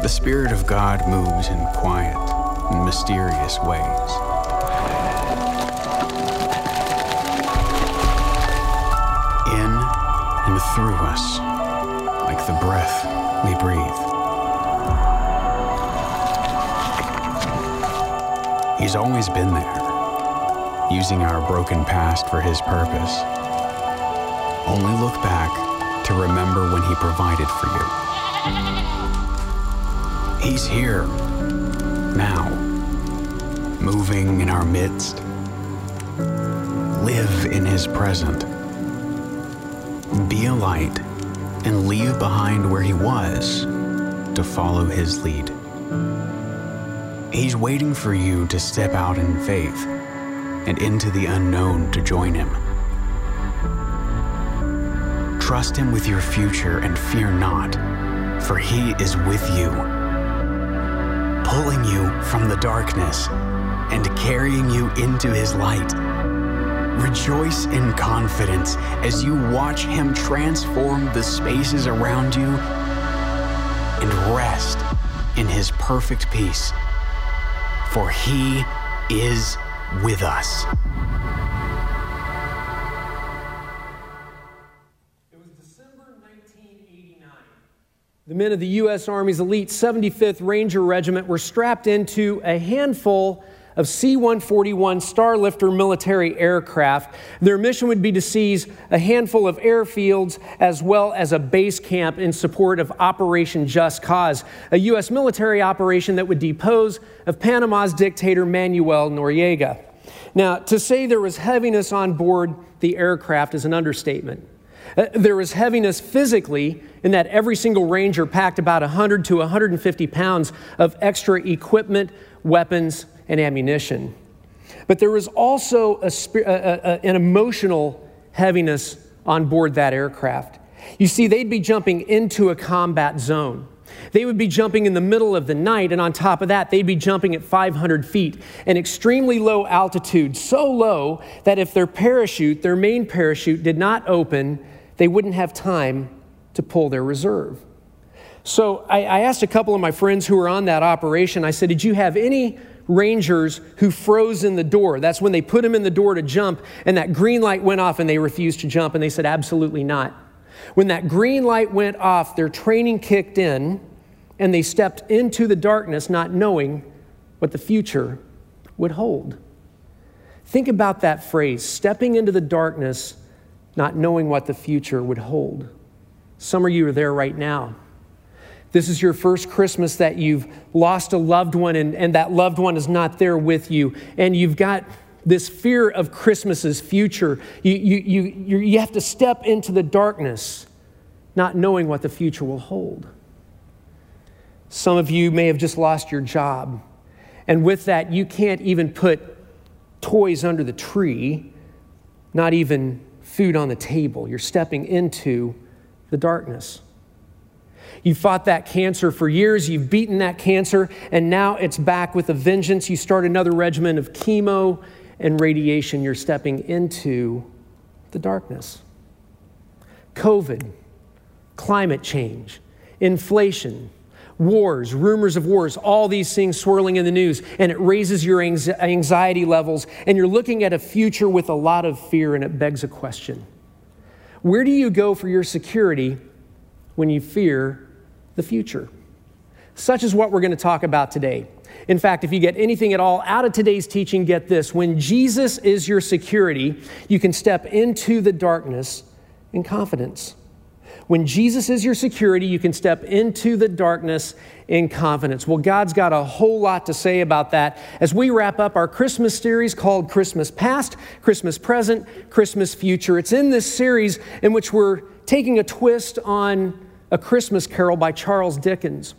The Spirit of God moves in quiet and mysterious ways. In and through us, like the breath we breathe. He's always been there, using our broken past for His purpose. Only look back to remember when He provided for you. He's here, now, moving in our midst. Live in His present. Be a light and leave behind where He was to follow His lead. He's waiting for you to step out in faith and into the unknown to join Him. Trust Him with your future and fear not, for He is with you, pulling you from the darkness and carrying you into His light. Rejoice in confidence as you watch Him transform the spaces around you and rest in His perfect peace for he is with us. Men of the U.S. Army's elite 75th Ranger Regiment were strapped into a handful of C 141 Starlifter military aircraft. Their mission would be to seize a handful of airfields as well as a base camp in support of Operation Just Cause, a U.S. military operation that would depose of Panama's dictator Manuel Noriega. Now, to say there was heaviness on board the aircraft is an understatement. Uh, there was heaviness physically in that every single ranger packed about 100 to 150 pounds of extra equipment, weapons, and ammunition. But there was also a, a, a, an emotional heaviness on board that aircraft. You see, they'd be jumping into a combat zone. They would be jumping in the middle of the night, and on top of that, they'd be jumping at 500 feet, an extremely low altitude, so low that if their parachute, their main parachute, did not open, they wouldn't have time to pull their reserve. So I, I asked a couple of my friends who were on that operation, I said, Did you have any rangers who froze in the door. That's when they put them in the door to jump, and that green light went off and they refused to jump, and they said, Absolutely not. When that green light went off, their training kicked in, and they stepped into the darkness not knowing what the future would hold. Think about that phrase stepping into the darkness, not knowing what the future would hold. Some of you are there right now. This is your first Christmas that you've lost a loved one and, and that loved one is not there with you. And you've got this fear of Christmas's future. You, you, you, you have to step into the darkness, not knowing what the future will hold. Some of you may have just lost your job. And with that, you can't even put toys under the tree, not even food on the table. You're stepping into the darkness. You fought that cancer for years, you've beaten that cancer, and now it's back with a vengeance. You start another regimen of chemo and radiation. You're stepping into the darkness. COVID, climate change, inflation, wars, rumors of wars, all these things swirling in the news, and it raises your anxiety levels, and you're looking at a future with a lot of fear, and it begs a question Where do you go for your security when you fear the future. Such is what we're going to talk about today. In fact, if you get anything at all out of today's teaching, get this. When Jesus is your security, you can step into the darkness in confidence. When Jesus is your security, you can step into the darkness in confidence. Well, God's got a whole lot to say about that as we wrap up our Christmas series called Christmas Past, Christmas Present, Christmas Future. It's in this series in which we're taking a twist on a Christmas Carol by Charles Dickens.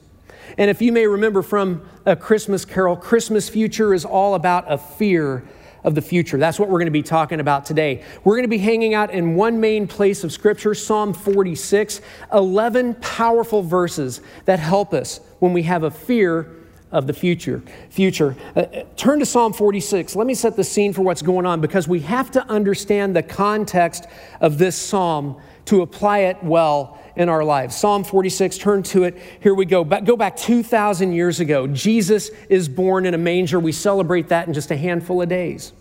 And if you may remember from A Christmas Carol, Christmas Future is all about a fear of the future. That's what we're going to be talking about today. We're going to be hanging out in one main place of Scripture, Psalm 46, 11 powerful verses that help us when we have a fear of the future. Future. Uh, uh turn to Psalm 46. Let me set the scene for what's going on because we have to understand the context of this psalm to apply it well in our lives. Psalm 46, turn to it. Here we go. Go back 2,000 years ago. Jesus is born in a manger. We celebrate that in just a handful of days.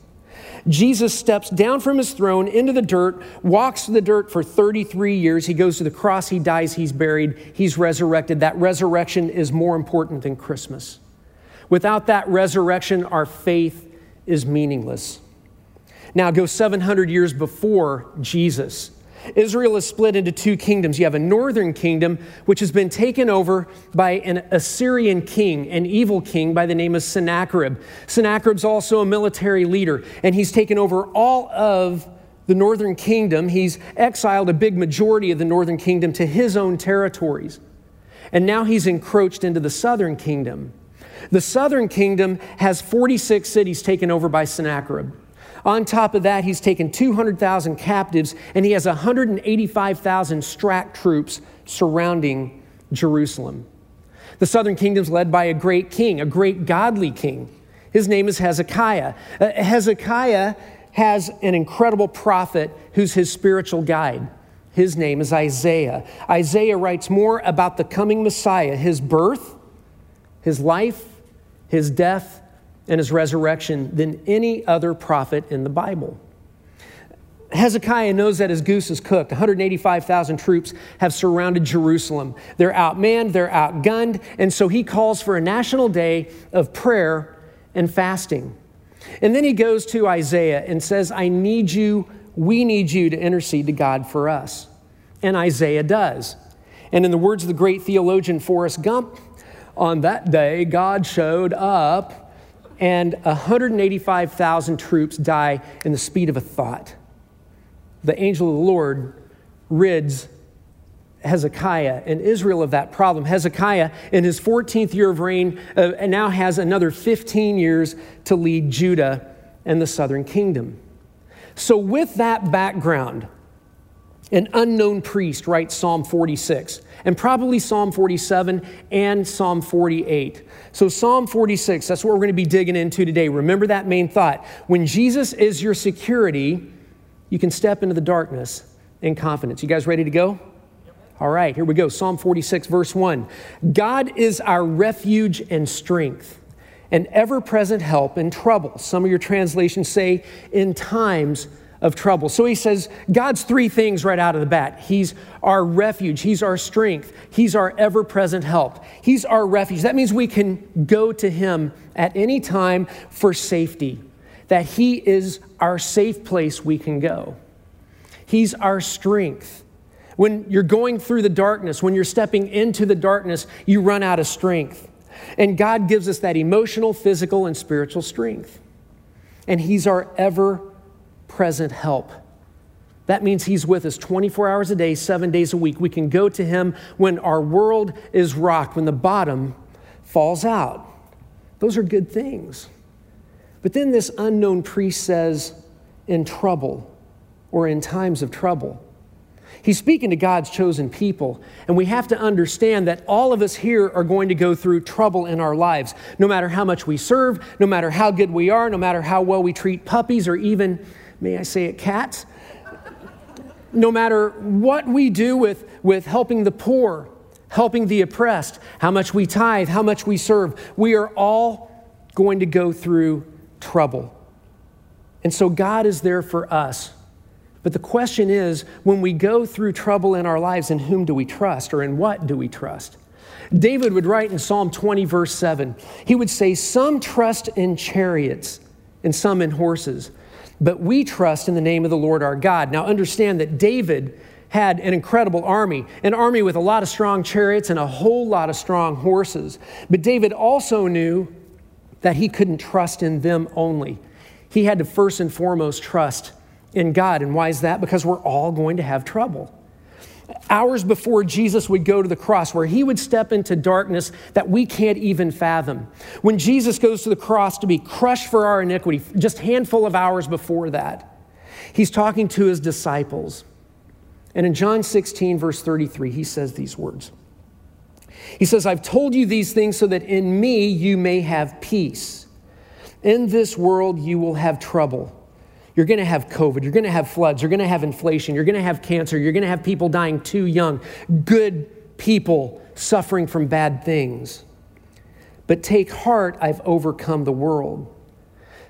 Jesus steps down from his throne into the dirt, walks the dirt for 33 years. He goes to the cross, he dies, he's buried, he's resurrected. That resurrection is more important than Christmas. Without that resurrection, our faith is meaningless. Now, go 700 years before Jesus. Israel is split into two kingdoms. You have a northern kingdom, which has been taken over by an Assyrian king, an evil king by the name of Sennacherib. Sennacherib's also a military leader, and he's taken over all of the northern kingdom. He's exiled a big majority of the northern kingdom to his own territories. And now he's encroached into the southern kingdom. The southern kingdom has 46 cities taken over by Sennacherib. On top of that, he's taken 200,000 captives and he has 185,000 STRAC troops surrounding Jerusalem. The southern kingdom's led by a great king, a great godly king. His name is Hezekiah. Uh, Hezekiah has an incredible prophet who's his spiritual guide. His name is Isaiah. Isaiah writes more about the coming Messiah, his birth, his life, his death, and his resurrection than any other prophet in the Bible. Hezekiah knows that his goose is cooked. 185,000 troops have surrounded Jerusalem. They're outmanned, they're outgunned, and so he calls for a national day of prayer and fasting. And then he goes to Isaiah and says, I need you, we need you to intercede to God for us. And Isaiah does. And in the words of the great theologian Forrest Gump, on that day, God showed up and 185,000 troops die in the speed of a thought. The angel of the Lord rids Hezekiah and Israel of that problem. Hezekiah, in his 14th year of reign, uh, now has another 15 years to lead Judah and the southern kingdom. So, with that background, an unknown priest writes Psalm 46 and probably Psalm 47 and Psalm 48. So, Psalm 46, that's what we're going to be digging into today. Remember that main thought. When Jesus is your security, you can step into the darkness in confidence. You guys ready to go? All right, here we go. Psalm 46, verse 1. God is our refuge and strength, an ever present help in trouble. Some of your translations say, in times of trouble. So he says God's three things right out of the bat. He's our refuge, He's our strength, He's our ever present help. He's our refuge. That means we can go to Him at any time for safety, that He is our safe place we can go. He's our strength. When you're going through the darkness, when you're stepping into the darkness, you run out of strength. And God gives us that emotional, physical, and spiritual strength. And He's our ever present help. That means He's with us 24 hours a day, seven days a week. We can go to Him when our world is rocked, when the bottom falls out. Those are good things. But then this unknown priest says, in trouble or in times of trouble. He's speaking to God's chosen people, and we have to understand that all of us here are going to go through trouble in our lives, no matter how much we serve, no matter how good we are, no matter how well we treat puppies or even may I say it, cats? no matter what we do with, with helping the poor, helping the oppressed, how much we tithe, how much we serve, we are all going to go through trouble. And so God is there for us. But the question is when we go through trouble in our lives, in whom do we trust or in what do we trust? David would write in Psalm 20, verse 7, he would say, Some trust in chariots and some in horses, but we trust in the name of the Lord our God. Now, understand that David had an incredible army, an army with a lot of strong chariots and a whole lot of strong horses. But David also knew that he couldn't trust in them only. He had to first and foremost trust in God. And why is that? Because we're all going to have trouble hours before Jesus would go to the cross, where he would step into darkness that we can't even fathom. When Jesus goes to the cross to be crushed for our iniquity, just handful of hours before that, he's talking to his disciples. And in John 16, verse 33, he says these words. He says, I've told you these things so that in me you may have peace. In this world you will have trouble. You're going to have COVID. You're going to have floods. You're going to have inflation. You're going to have cancer. You're going to have people dying too young. Good people suffering from bad things. But take heart, I've overcome the world.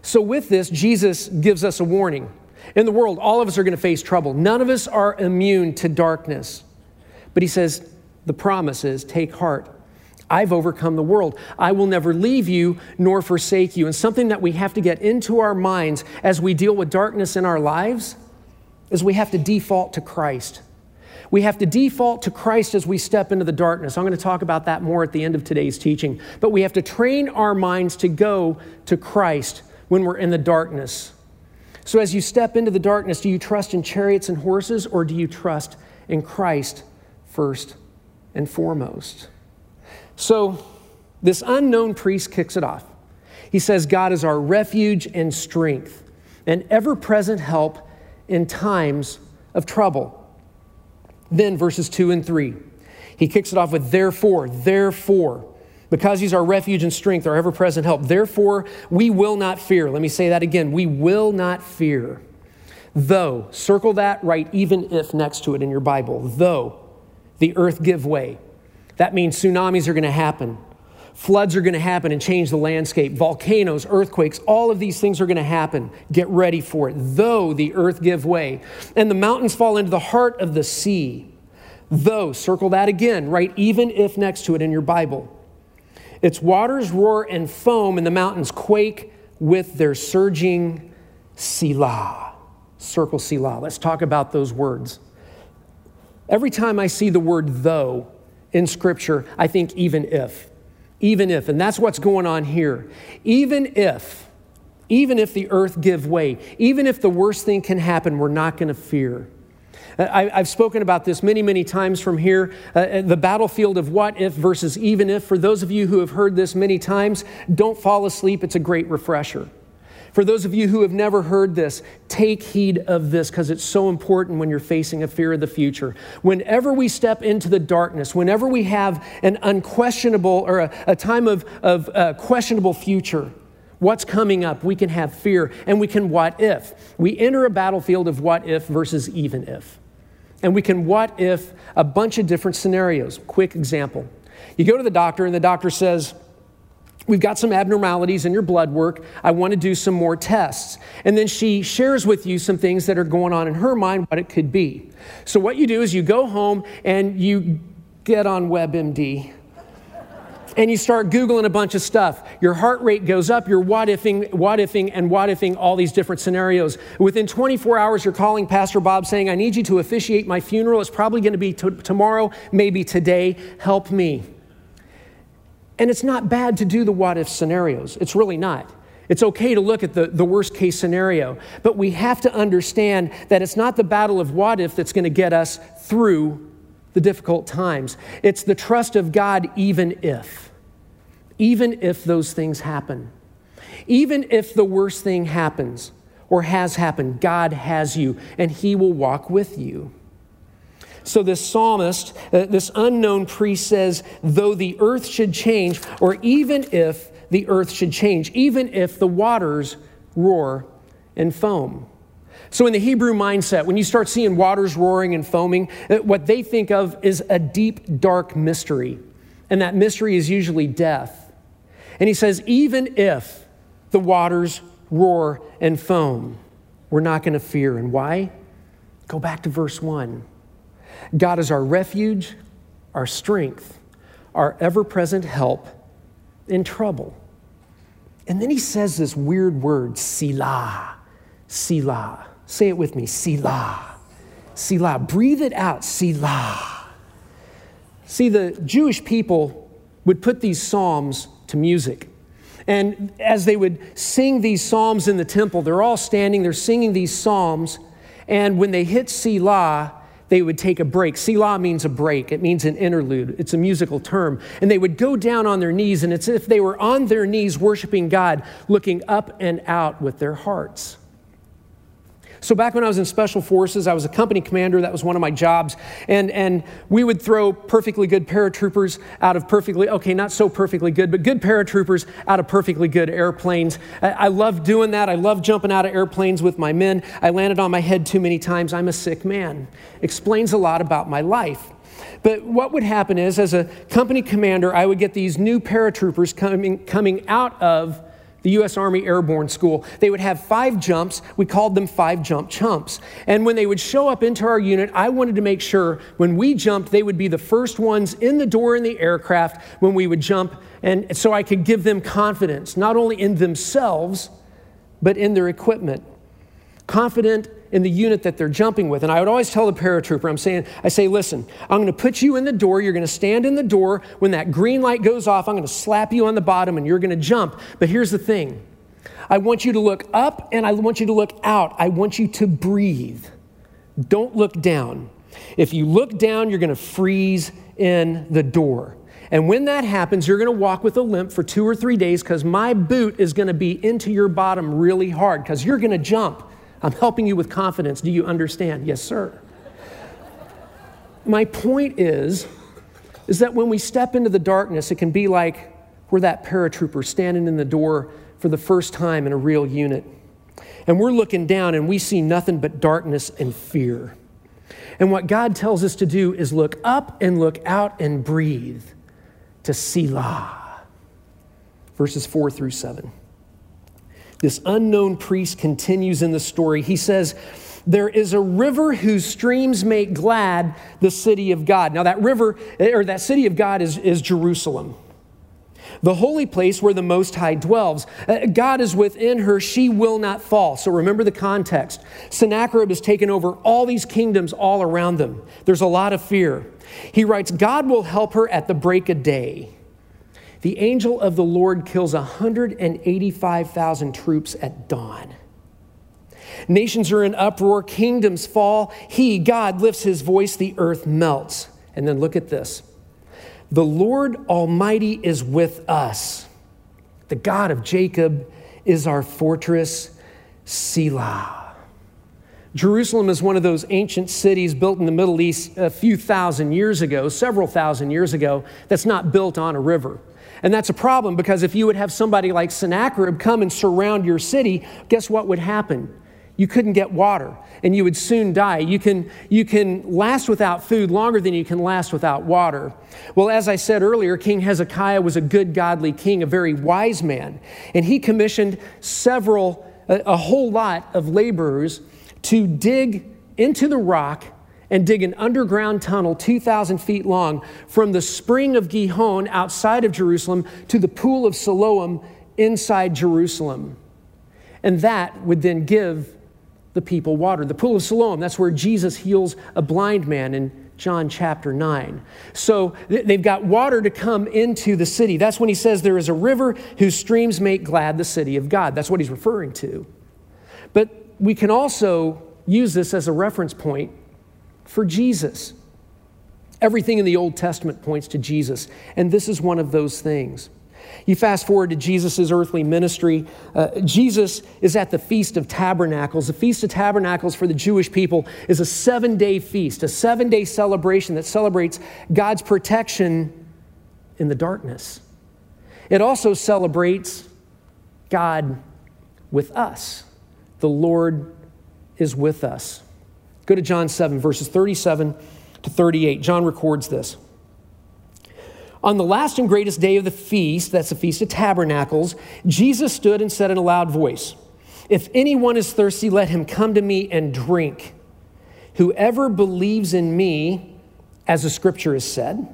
So, with this, Jesus gives us a warning. In the world, all of us are going to face trouble. None of us are immune to darkness. But he says, the promise is take heart. I've overcome the world. I will never leave you nor forsake you. And something that we have to get into our minds as we deal with darkness in our lives is we have to default to Christ. We have to default to Christ as we step into the darkness. I'm going to talk about that more at the end of today's teaching. But we have to train our minds to go to Christ when we're in the darkness. So, as you step into the darkness, do you trust in chariots and horses or do you trust in Christ first and foremost? So, this unknown priest kicks it off. He says, God is our refuge and strength, and ever present help in times of trouble. Then, verses 2 and 3, he kicks it off with, Therefore, therefore, because he's our refuge and strength, our ever present help, therefore we will not fear. Let me say that again. We will not fear. Though, circle that right, even if next to it in your Bible, though the earth give way that means tsunamis are going to happen. Floods are going to happen and change the landscape. Volcanoes, earthquakes, all of these things are going to happen. Get ready for it. Though the earth give way and the mountains fall into the heart of the sea. Though, circle that again, right? Even if next to it in your Bible. Its waters roar and foam and the mountains quake with their surging Selah. Circle Selah. Let's talk about those words. Every time I see the word though, in Scripture, I think even if. Even if. And that's what's going on here. Even if, even if the earth give way, even if the worst thing can happen, we're not going to fear. I, have spoken about this many, many times from here. Uh, uh, the battlefield of what if versus even if. For those of you who have heard this many times, don't fall asleep. It's a great refresher. For those of you who have never heard this, take heed of this because it's so important when you're facing a fear of the future. Whenever we step into the darkness, whenever we have an unquestionable or a, a time of, of uh, questionable future, what's coming up, we can have fear and we can what if. We enter a battlefield of what if versus even if. And we can what if a bunch of different scenarios. Quick example. You go to the doctor and the doctor says, We've got some abnormalities in your blood work. I want to do some more tests. And then she shares with you some things that are going on in her mind, what it could be. So, what you do is you go home and you get on WebMD and you start Googling a bunch of stuff. Your heart rate goes up, you're what ifing, what ifing, and what ifing all these different scenarios. Within 24 hours, you're calling Pastor Bob saying, I need you to officiate my funeral. It's probably going to be t- tomorrow, maybe today. Help me. And it's not bad to do the what if scenarios. It's really not. It's okay to look at the, the worst case scenario, but we have to understand that it's not the battle of what if that's going to get us through the difficult times. It's the trust of God, even if. Even if those things happen. Even if the worst thing happens or has happened, God has you and He will walk with you. So, this psalmist, uh, this unknown priest says, though the earth should change, or even if the earth should change, even if the waters roar and foam. So, in the Hebrew mindset, when you start seeing waters roaring and foaming, uh, what they think of is a deep, dark mystery. And that mystery is usually death. And he says, even if the waters roar and foam, we're not going to fear. And why? Go back to verse 1. God is our refuge, our strength, our ever present help in trouble. And then he says this weird word, Selah. Selah. Say it with me, Selah. Selah. Breathe it out, Selah. See, the Jewish people would put these psalms to music. And as they would sing these psalms in the temple, they're all standing, they're singing these psalms. And when they hit Selah, they would take a break. Selah means a break, it means an interlude, it's a musical term. And they would go down on their knees, and it's as if they were on their knees worshiping God, looking up and out with their hearts. So back when I was in special forces, I was a company commander. That was one of my jobs. And, and we would throw perfectly good paratroopers out of perfectly, okay, not so perfectly good, but good paratroopers out of perfectly good airplanes. I, I love doing that. I love jumping out of airplanes with my men. I landed on my head too many times. I'm a sick man. Explains a lot about my life. But what would happen is, as a company commander, I would get these new paratroopers coming, coming out of the U.S. Army Airborne School. They would have five jumps. We called them five jump chumps. And when they would show up into our unit, I wanted to make sure when we jumped, they would be the first ones in the door in the aircraft when we would jump. And so I could give them confidence, not only in themselves, but in their equipment. Confident in the unit that they're jumping with. And I would always tell the paratrooper, I'm saying, I say, listen, I'm going to put you in the door. You're going to stand in the door. When that green light goes off, I'm going to slap you on the bottom and you're going to jump. But here's the thing I want you to look up and I want you to look out. I want you to breathe. Don't look down. If you look down, you're going to freeze in the door. And when that happens, you're going to walk with a limp for two or three days because my boot is going to be into your bottom really hard because you're going to jump. I'm helping you with confidence. Do you understand? Yes, sir. My point is, is that when we step into the darkness, it can be like we're that paratrooper standing in the door for the first time in a real unit. And we're looking down and we see nothing but darkness and fear. And what God tells us to do is look up and look out and breathe to Selah. Verses 4 through 7. This unknown priest continues in the story. He says, There is a river whose streams make glad the city of God. Now, that river, or that city of God, is, is Jerusalem the holy place where the Most High dwells. Uh, God is within her, she will not fall. So remember the context. Sennacherib has taken over all these kingdoms all around them. There's a lot of fear. He writes, God will help her at the break of day. The angel of the Lord kills 185,000 troops at dawn. Nations are in uproar, kingdoms fall. He, God, lifts his voice, the earth melts. And then look at this the Lord Almighty is with us. The God of Jacob is our fortress, Selah. Jerusalem is one of those ancient cities built in the Middle East a few thousand years ago, several thousand years ago, that's not built on a river. And that's a problem because if you would have somebody like Sennacherib come and surround your city, guess what would happen? You couldn't get water and you would soon die. You can, you can last without food longer than you can last without water. Well, as I said earlier, King Hezekiah was a good, godly king, a very wise man. And he commissioned several, a, a whole lot of laborers to dig into the rock and dig an underground tunnel 2,000 feet long from the spring of Gihon outside of Jerusalem to the pool of Siloam inside Jerusalem. And that would then give the people water. The pool of Siloam, that's where Jesus heals a blind man in John chapter 9. So they've got water to come into the city. That's when he says there is a river whose streams make glad the city of God. That's what he's referring to. But we can also use this as a reference point for Jesus. Everything in the Old Testament points to Jesus, and this is one of those things. You fast forward to Jesus' earthly ministry. Uh, Jesus is at the Feast of Tabernacles. The Feast of Tabernacles for the Jewish people is a seven day feast, a seven day celebration that celebrates God's protection in the darkness. It also celebrates God with us. The Lord is with us. Go to John 7, verses 37 to 38. John records this. On the last and greatest day of the feast, that's the Feast of Tabernacles, Jesus stood and said in a loud voice, If anyone is thirsty, let him come to me and drink. Whoever believes in me, as the scripture has said,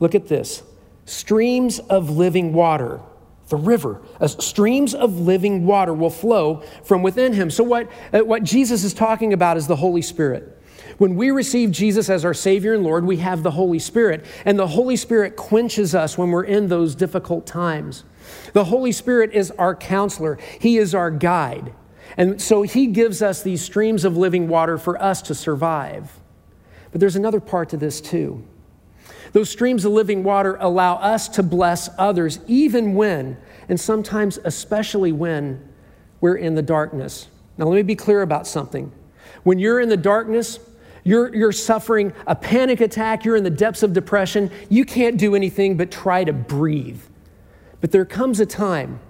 look at this streams of living water the river. as streams of living water will flow from within him. So, what, uh, what Jesus is talking about is the Holy Spirit. When we receive Jesus as our Savior and Lord, we have the Holy Spirit, and the Holy Spirit quenches us when we're in those difficult times. The Holy Spirit is our counselor, He is our guide. And so He gives us these streams of living water for us to survive. But there's another part to this, too. Those streams of living water allow us to bless others, even when, and sometimes especially when, we're in the darkness. Now, let me be clear about something. When you're in the darkness, you're, you're suffering a panic attack, you're in the depths of depression, you can't do anything but try to breathe. But there comes a time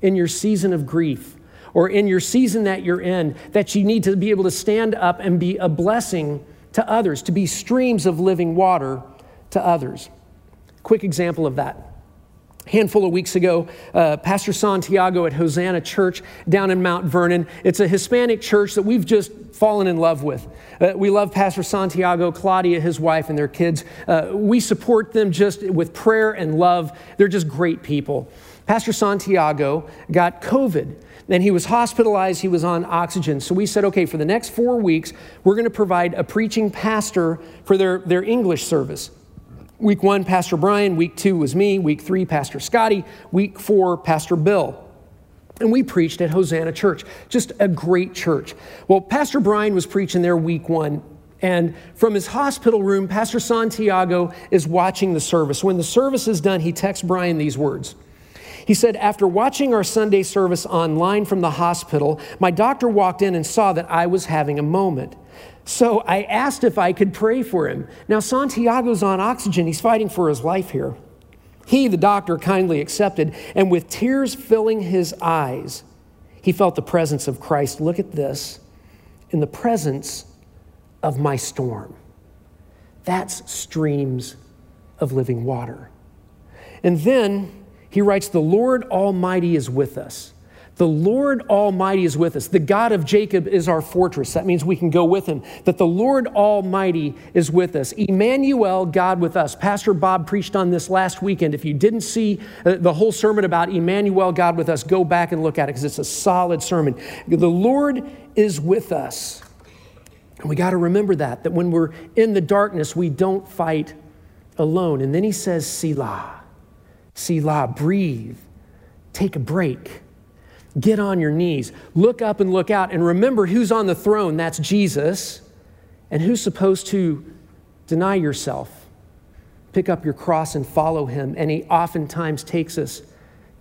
in your season of grief or in your season that you're in that you need to be able to stand up and be a blessing to others, to be streams of living water to others. Quick example of that handful of weeks ago, uh, Pastor Santiago at Hosanna Church down in Mount Vernon. It's a Hispanic church that we've just fallen in love with. Uh, we love Pastor Santiago, Claudia, his wife, and their kids. Uh, we support them just with prayer and love. They're just great people. Pastor Santiago got COVID. Then he was hospitalized, he was on oxygen. So we said, okay, for the next four weeks, we're going to provide a preaching pastor for their, their English service. Week one, Pastor Brian. Week two was me. Week three, Pastor Scotty. Week four, Pastor Bill. And we preached at Hosanna Church, just a great church. Well, Pastor Brian was preaching there week one. And from his hospital room, Pastor Santiago is watching the service. When the service is done, he texts Brian these words. He said, After watching our Sunday service online from the hospital, my doctor walked in and saw that I was having a moment. So I asked if I could pray for him. Now, Santiago's on oxygen. He's fighting for his life here. He, the doctor, kindly accepted, and with tears filling his eyes, he felt the presence of Christ. Look at this in the presence of my storm. That's streams of living water. And then he writes, The Lord Almighty is with us. The Lord Almighty is with us. The God of Jacob is our fortress. That means we can go with him. That the Lord Almighty is with us. Emmanuel, God with us. Pastor Bob preached on this last weekend. If you didn't see uh, the whole sermon about Emmanuel, God with us, go back and look at it because it's a solid sermon. The Lord is with us. And we got to remember that, that when we're in the darkness, we don't fight alone. And then he says, Selah. Selah, breathe, take a break. Get on your knees. Look up and look out. And remember who's on the throne. That's Jesus. And who's supposed to deny yourself, pick up your cross and follow him. And he oftentimes takes us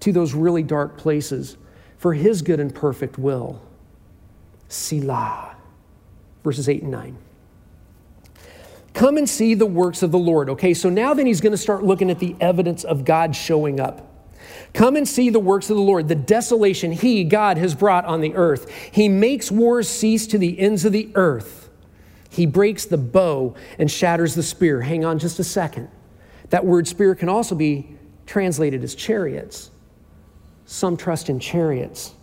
to those really dark places for his good and perfect will. Selah. Verses 8 and 9. Come and see the works of the Lord. Okay, so now then he's going to start looking at the evidence of God showing up. Come and see the works of the Lord, the desolation He, God, has brought on the earth. He makes wars cease to the ends of the earth. He breaks the bow and shatters the spear. Hang on just a second. That word spear can also be translated as chariots. Some trust in chariots,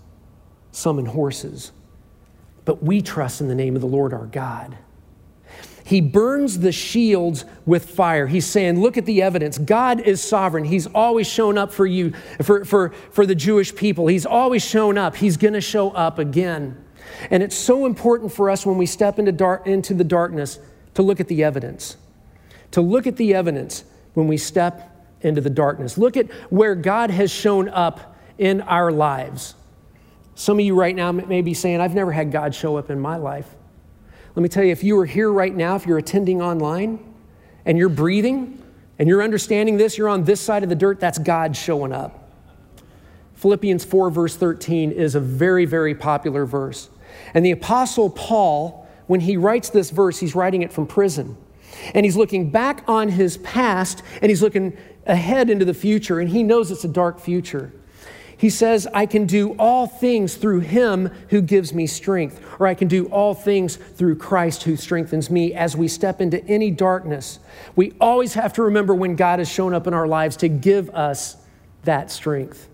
some in horses. But we trust in the name of the Lord our God. He burns the shields with fire. He's saying, Look at the evidence. God is sovereign. He's always shown up for you, for, for, for the Jewish people. He's always shown up. He's going to show up again. And it's so important for us when we step into, dark, into the darkness to look at the evidence. To look at the evidence when we step into the darkness. Look at where God has shown up in our lives. Some of you right now may be saying, I've never had God show up in my life. Let me tell you, if you are here right now, if you're attending online and you're breathing and you're understanding this, you're on this side of the dirt, that's God showing up. Philippians 4, verse 13, is a very, very popular verse. And the Apostle Paul, when he writes this verse, he's writing it from prison. And he's looking back on his past and he's looking ahead into the future, and he knows it's a dark future. He says, I can do all things through him who gives me strength, or I can do all things through Christ who strengthens me as we step into any darkness. We always have to remember when God has shown up in our lives to give us that strength.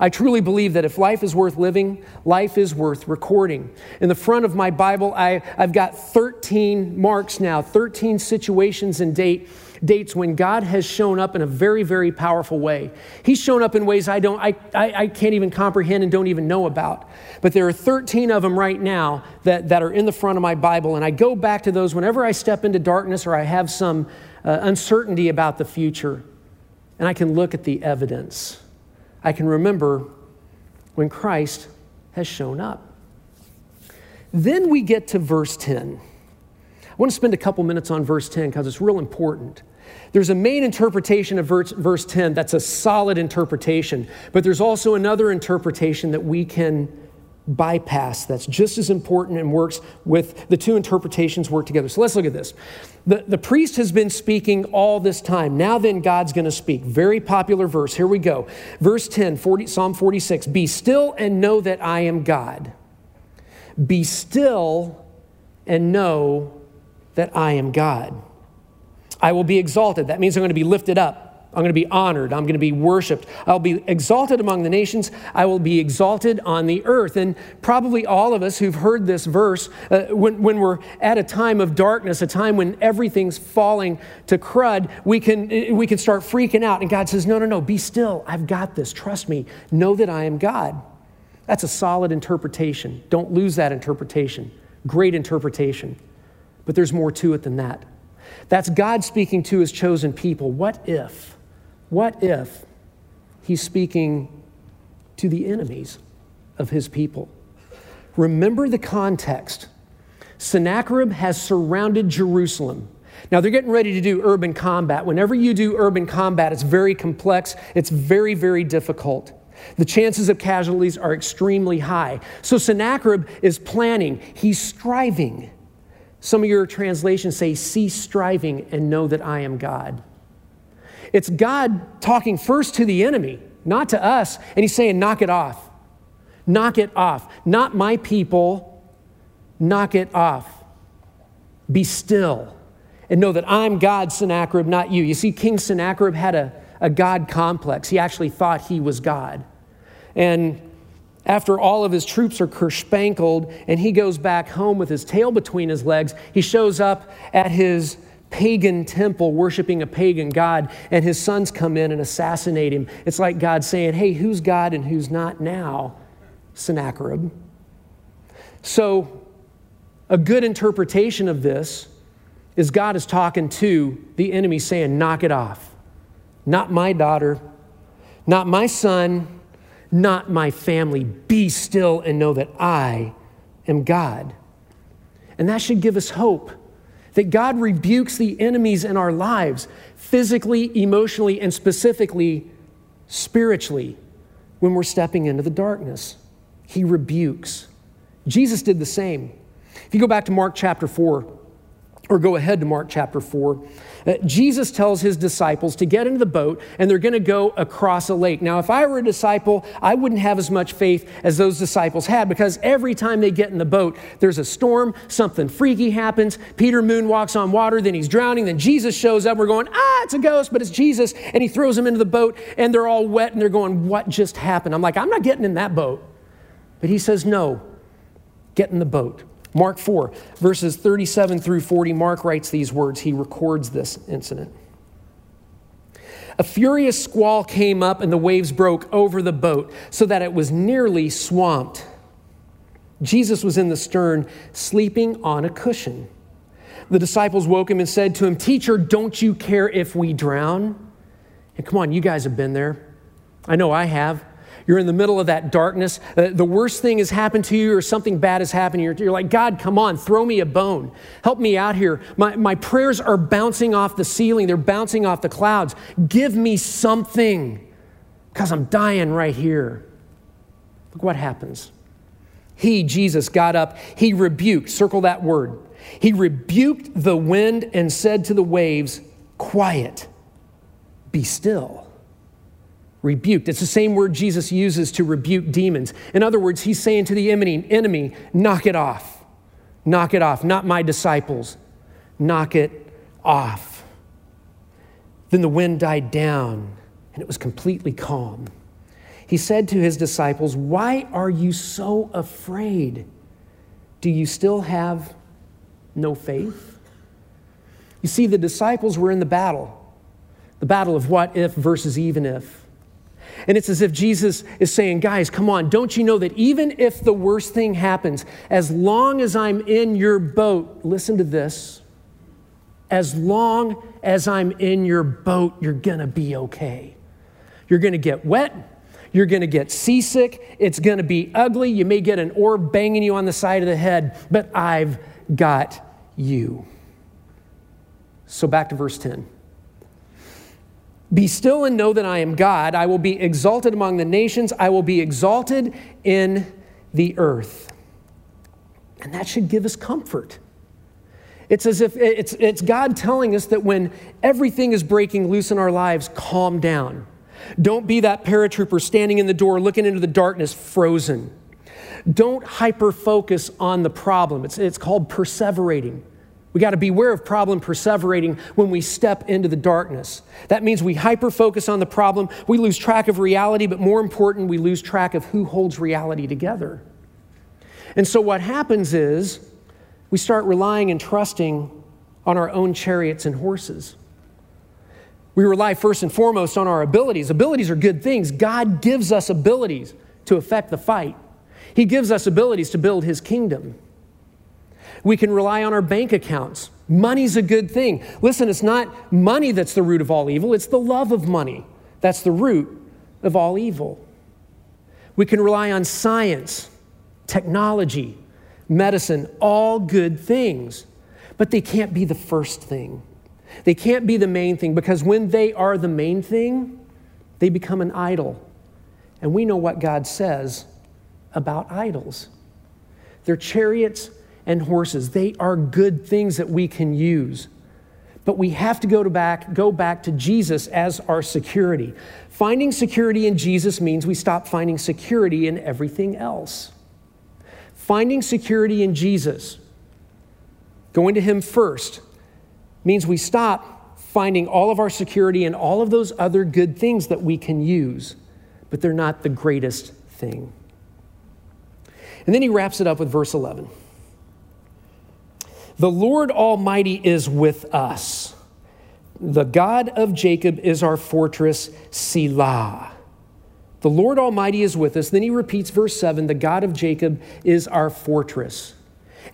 I truly believe that if life is worth living, life is worth recording. In the front of my Bible, I, have got 13 marks now, 13 situations and date dates when God has shown up in a very, very powerful way. He's shown up in ways I, don't, I, I, I can't even comprehend and don't even know about. But there are 13 of them right now that, that are in the front of my Bible, and I go back to those whenever I step into darkness or I have some uh, uncertainty about the future. And I can look at the evidence. I can remember when Christ has shown up. Then we get to verse 10. I want to spend a couple minutes on verse 10 because it's real important. There's a main interpretation of verse, verse 10 that's a solid interpretation, but there's also another interpretation that we can bypass that's just as important and works with the two interpretations work together. So let's look at this. The, the priest has been speaking all this time. Now then, God's going to speak. Very popular verse. Here we go. Verse 10, 40, Psalm 46 Be still and know that I am God. Be still and know that I am God. I will be exalted. That means I'm going to be lifted up. I'm going to be honored. I'm going to be worshiped. I'll be exalted among the nations. I will be exalted on the earth. And probably all of us who've heard this verse, uh, when, when we're at a time of darkness, a time when everything's falling to crud, we can, we can start freaking out. And God says, No, no, no, be still. I've got this. Trust me. Know that I am God. That's a solid interpretation. Don't lose that interpretation. Great interpretation. But there's more to it than that. That's God speaking to his chosen people. What if? What if he's speaking to the enemies of his people? Remember the context. Sennacherib has surrounded Jerusalem. Now, they're getting ready to do urban combat. Whenever you do urban combat, it's very complex, it's very, very difficult. The chances of casualties are extremely high. So, Sennacherib is planning, he's striving. Some of your translations say, Cease striving and know that I am God. It's God talking first to the enemy, not to us, and He's saying, knock it off. Knock it off. Not my people, knock it off. Be still and know that I'm God, Sennacherib, not you. You see, King Sennacherib had a, a God complex. He actually thought he was God. And after all of his troops are kerspankled and he goes back home with his tail between his legs, he shows up at his pagan temple worshiping a pagan god, and his sons come in and assassinate him. It's like God saying, Hey, who's God and who's not now? Sennacherib. So, a good interpretation of this is God is talking to the enemy, saying, Knock it off. Not my daughter, not my son, not my family. Be still and know that I am God. And that should give us hope that God rebukes the enemies in our lives, physically, emotionally, and specifically spiritually, when we're stepping into the darkness. He rebukes. Jesus did the same. If you go back to Mark chapter 4, or go ahead to Mark chapter 4, uh, Jesus tells his disciples to get into the boat and they're going to go across a lake. Now, if I were a disciple, I wouldn't have as much faith as those disciples had because every time they get in the boat, there's a storm, something freaky happens. Peter Moon walks on water, then he's drowning, then Jesus shows up. We're going, ah, it's a ghost, but it's Jesus. And he throws them into the boat and they're all wet and they're going, what just happened? I'm like, I'm not getting in that boat. But he says, no, get in the boat. Mark 4, verses 37 through 40, Mark writes these words. He records this incident. A furious squall came up, and the waves broke over the boat so that it was nearly swamped. Jesus was in the stern, sleeping on a cushion. The disciples woke him and said to him, Teacher, don't you care if we drown? And come on, you guys have been there. I know I have. You're in the middle of that darkness. Uh, the worst thing has happened to you, or something bad has happened. You're, you're like, God, come on, throw me a bone. Help me out here. My, my prayers are bouncing off the ceiling, they're bouncing off the clouds. Give me something, because I'm dying right here. Look what happens. He, Jesus, got up. He rebuked, circle that word. He rebuked the wind and said to the waves, Quiet, be still rebuked. It's the same word Jesus uses to rebuke demons. In other words, he's saying to the enemy, knock it off. Knock it off. Not my disciples. Knock it off. Then the wind died down and it was completely calm. He said to his disciples, Why are you so afraid? Do you still have no faith? You see, the disciples were in the battle the battle of what if versus even if. And it's as if Jesus is saying, Guys, come on, don't you know that even if the worst thing happens, as long as I'm in your boat, listen to this, as long as I'm in your boat, you're gonna be okay. You're gonna get wet. You're going to get seasick. It's going to be ugly. You may get an orb banging you on the side of the head, but I've got you. So back to verse 10. Be still and know that I am God. I will be exalted among the nations. I will be exalted in the earth. And that should give us comfort. It's as if it's, it's God telling us that when everything is breaking loose in our lives, calm down. Don't be that paratrooper standing in the door looking into the darkness, frozen. Don't hyper focus on the problem. It's, it's called perseverating. We got to beware of problem perseverating when we step into the darkness. That means we hyper focus on the problem, we lose track of reality, but more important, we lose track of who holds reality together. And so what happens is we start relying and trusting on our own chariots and horses. We rely first and foremost on our abilities. Abilities are good things. God gives us abilities to affect the fight, He gives us abilities to build His kingdom. We can rely on our bank accounts. Money's a good thing. Listen, it's not money that's the root of all evil, it's the love of money that's the root of all evil. We can rely on science, technology, medicine, all good things, but they can't be the first thing. They can't be the main thing because when they are the main thing, they become an idol. And we know what God says about idols. They're chariots and horses. They are good things that we can use. But we have to go to back, go back to Jesus as our security. Finding security in Jesus means we stop finding security in everything else. Finding security in Jesus, going to Him first, means we stop finding all of our security in all of those other good things that we can use, but they're not the greatest thing. And then he wraps it up with verse 11. The Lord Almighty is with us. The God of Jacob is our fortress, Selah. The Lord Almighty is with us. Then he repeats verse 7 the God of Jacob is our fortress.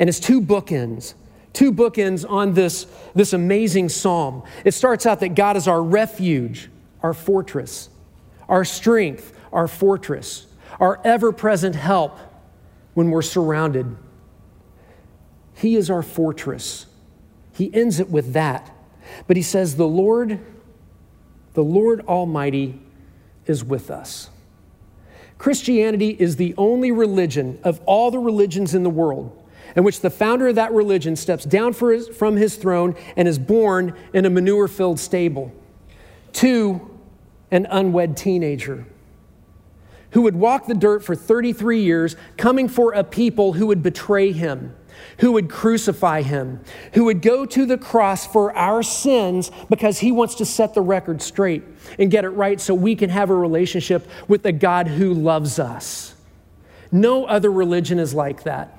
And it's two bookends, two bookends on this, this amazing psalm. It starts out that God is our refuge, our fortress, our strength, our fortress, our ever present help when we're surrounded. He is our fortress. He ends it with that. But he says, The Lord, the Lord Almighty is with us. Christianity is the only religion of all the religions in the world in which the founder of that religion steps down his, from his throne and is born in a manure filled stable to an unwed teenager who would walk the dirt for 33 years, coming for a people who would betray him who would crucify him, who would go to the cross for our sins because he wants to set the record straight and get it right so we can have a relationship with the God who loves us. No other religion is like that.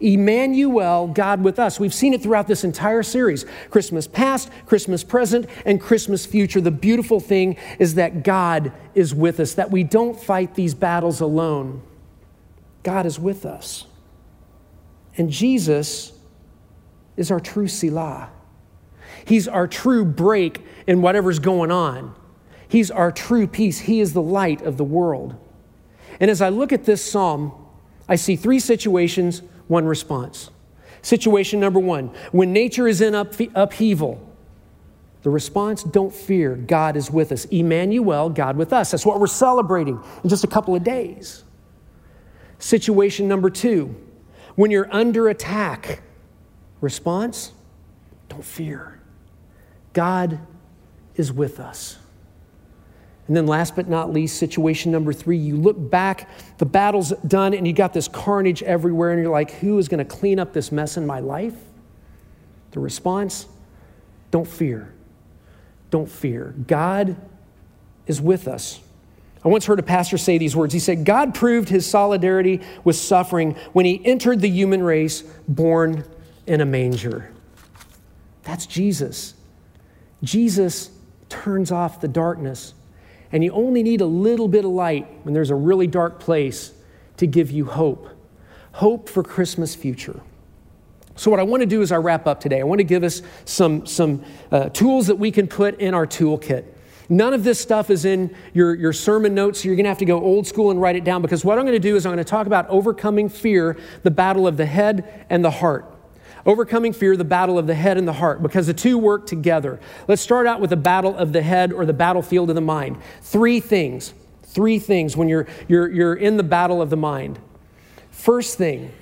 Emmanuel, God with us. We've seen it throughout this entire series Christmas past, Christmas present, and Christmas future. The beautiful thing is that God is with us, that we don't fight these battles alone. God is with us. And Jesus is our true Selah. He's our true break in whatever's going on. He's our true peace. He is the light of the world. And as I look at this psalm, I see three situations, one response. Situation number one when nature is in upheaval, the response, don't fear, God is with us. Emmanuel, God with us. That's what we're celebrating in just a couple of days. Situation number two, when you're under attack, response don't fear. God is with us. And then, last but not least, situation number three you look back, the battle's done, and you got this carnage everywhere, and you're like, who is going to clean up this mess in my life? The response don't fear. Don't fear. God is with us. I once heard a pastor say these words. He said, God proved his solidarity with suffering when he entered the human race born in a manger. That's Jesus. Jesus turns off the darkness, and you only need a little bit of light when there's a really dark place to give you hope hope for Christmas future. So, what I want to do as I wrap up today, I want to give us some, some uh, tools that we can put in our toolkit. None of this stuff is in your, your sermon notes, so you're going to have to go old school and write it down because what I'm going to do is I'm going to talk about overcoming fear, the battle of the head and the heart. Overcoming fear, the battle of the head and the heart, because the two work together. Let's start out with the battle of the head or the battlefield of the mind. Three things, three things when you're, you're, you're in the battle of the mind. First thing,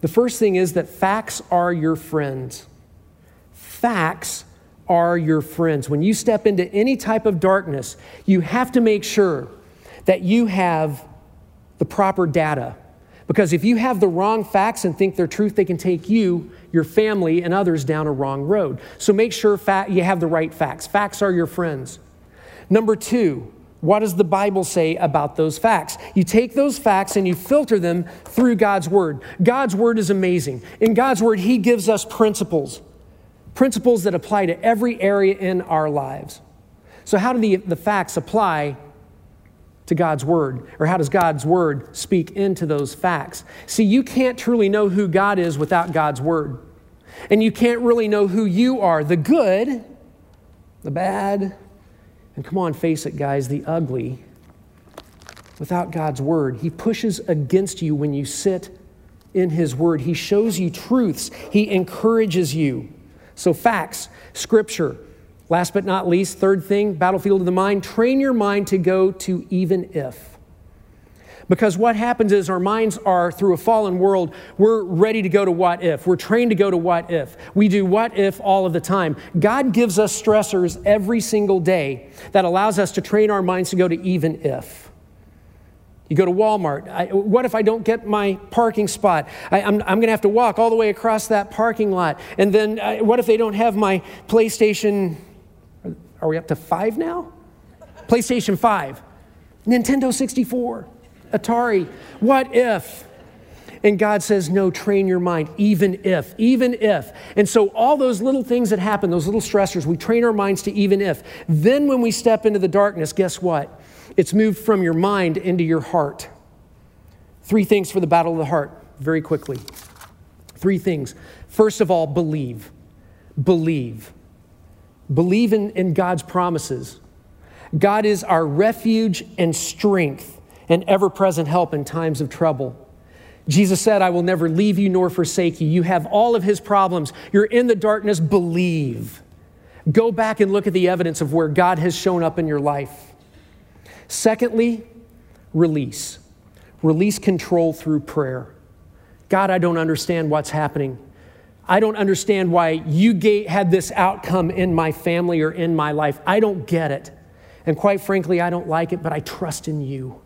the first thing is that facts are your friends. Facts are your friends. When you step into any type of darkness, you have to make sure that you have the proper data. Because if you have the wrong facts and think they're truth, they can take you, your family, and others down a wrong road. So make sure you have the right facts. Facts are your friends. Number two, what does the Bible say about those facts? You take those facts and you filter them through God's Word. God's Word is amazing. In God's Word, He gives us principles, principles that apply to every area in our lives. So, how do the, the facts apply to God's Word? Or how does God's Word speak into those facts? See, you can't truly know who God is without God's Word. And you can't really know who you are the good, the bad, and come on, face it, guys, the ugly, without God's word. He pushes against you when you sit in His word. He shows you truths, He encourages you. So, facts, scripture. Last but not least, third thing, battlefield of the mind, train your mind to go to even if. Because what happens is our minds are, through a fallen world, we're ready to go to what if. We're trained to go to what if. We do what if all of the time. God gives us stressors every single day that allows us to train our minds to go to even if. You go to Walmart. I, what if I don't get my parking spot? I, am going to have to walk all the way across that parking lot. And then uh, what if they don't have my PlayStation? Are we up to five now? PlayStation 5, Nintendo 64. Atari. What if? And God says, No, train your mind, even if, even if. And so, all those little things that happen, those little stressors, we train our minds to even if. Then, when we step into the darkness, guess what? It's moved from your mind into your heart. Three things for the battle of the heart, very quickly. Three things. First of all, believe. Believe. Believe in, in God's promises. God is our refuge and strength and ever present help in times of trouble. Jesus said, I will never leave you nor forsake you. You have all of his problems. You're in the darkness, believe. Go back and look at the evidence of where God has shown up in your life. Secondly, release. Release control through prayer. God, I don't understand what's happening. I don't understand why you had this outcome in my family or in my life. I don't get it. And quite frankly, I don't like it, but I trust in you.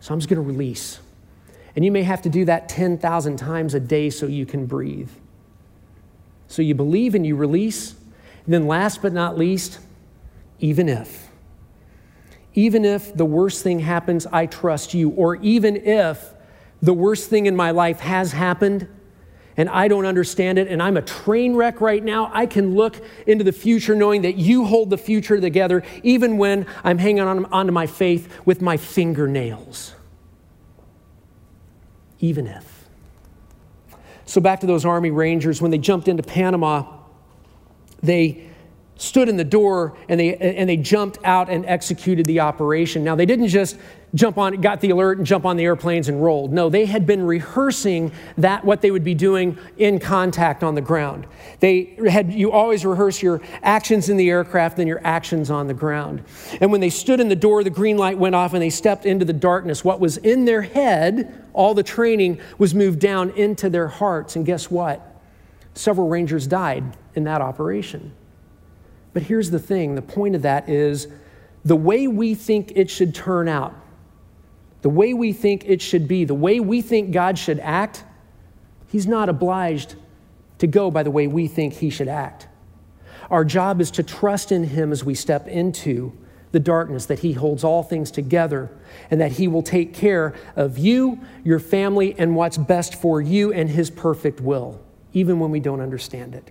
So I'm just going to release. And you may have to do that 10,000 times a day so you can breathe. So you believe and you release. And then, last but not least, even if. Even if the worst thing happens, I trust you. Or even if the worst thing in my life has happened and I don't understand it and I'm a train wreck right now, I can look into the future knowing that you hold the future together, even when I'm hanging on onto my faith with my fingernails. Even if. So, back to those Army Rangers, when they jumped into Panama, they stood in the door and they, and they jumped out and executed the operation. Now, they didn't just jump on, got the alert and jump on the airplanes and rolled. No, they had been rehearsing that, what they would be doing in contact on the ground. They had, you always rehearse your actions in the aircraft, then your actions on the ground. And when they stood in the door, the green light went off and they stepped into the darkness. What was in their head, all the training, was moved down into their hearts. And guess what? Several Rangers died in that operation. But here's the thing the point of that is the way we think it should turn out the way we think it should be, the way we think God should act, He's not obliged to go by the way we think He should act. Our job is to trust in Him as we step into the darkness, that He holds all things together, and that He will take care of you, your family, and what's best for you and His perfect will, even when we don't understand it.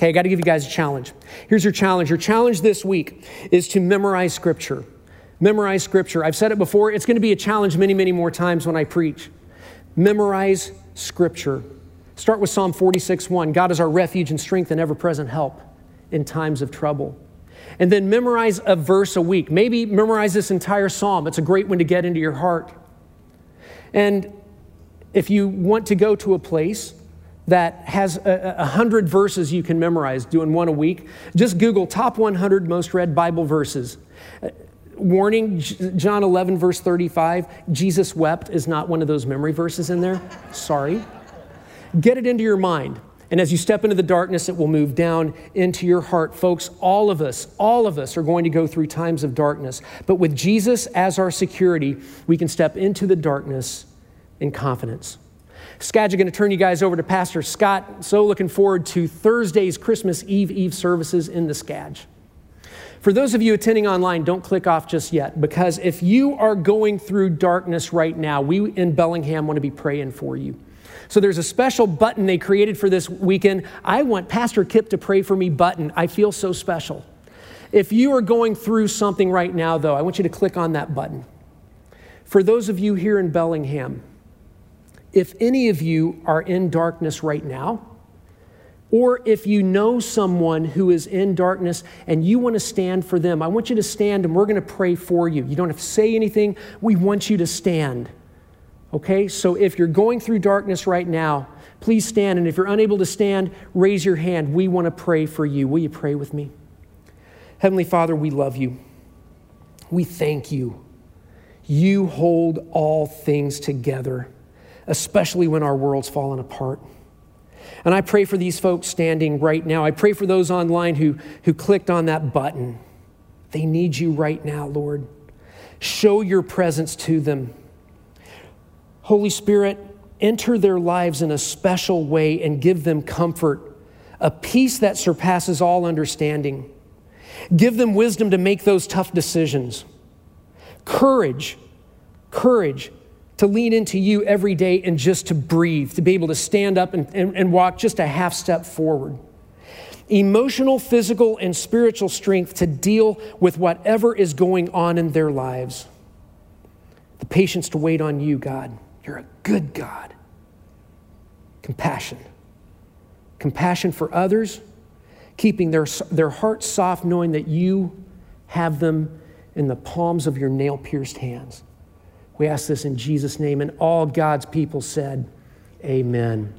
Okay, I got to give you guys a challenge. Here's your challenge. Your challenge this week is to memorize Scripture memorize scripture. I've said it before, it's going to be a challenge many, many more times when I preach. Memorize scripture. Start with Psalm 46 1. God is our refuge and strength and ever present help in times of trouble. And then memorize a verse a week. Maybe memorize this entire psalm. It's a great one to get into your heart. And if you want to go to a place that has a, a, hundred verses you can memorize, doing one a week, just Google top 100 most read Bible verses uh, warning John 11, verse 35, Jesus wept is not one of those memory verses in there. Sorry. Get it into your mind. And as you step into the darkness, it will move down into your heart. Folks, all of us, all of us are going to go through times of darkness. But with Jesus as our security, we can step into the darkness in confidence. Skadge, going to turn you guys over to Pastor Scott. So looking forward to Thursday's Christmas Eve Eve services in the Skadge. For those of you attending online, don't click off just yet because if you are going through darkness right now, we in Bellingham want to be praying for you. So there's a special button they created for this weekend. I want Pastor Kip to pray for me button. I feel so special. If you are going through something right now, though, I want you to click on that button. For those of you here in Bellingham, if any of you are in darkness right now, or if you know someone who is in darkness and you want to stand for them, I want you to stand and we're going to pray for you. You don't have to say anything, we want you to stand. Okay? So if you're going through darkness right now, please stand. And if you're unable to stand, raise your hand. We want to pray for you. Will you pray with me? Heavenly Father, we love you. We thank you. You hold all things together especially when our world's fallen apart. And I pray for these folks standing right now. I pray for those online who, who clicked on that button. They need you right now, Lord. Show your presence to them. Holy Spirit, enter their lives in a special way and give them comfort, a peace that surpasses all understanding. Give them wisdom to make those tough decisions, courage, courage to lean into you every day and just to breathe, to be able to stand up and, and, and walk just a half step forward. Emotional, physical, and spiritual strength to deal with whatever is going on in their lives. The patience to wait on you, God. You're a good God. Compassion. Compassion for others, keeping their, their hearts soft, knowing that you have them in the palms of your nail pierced hands. We ask this in Jesus' name. And all God's people said, Amen.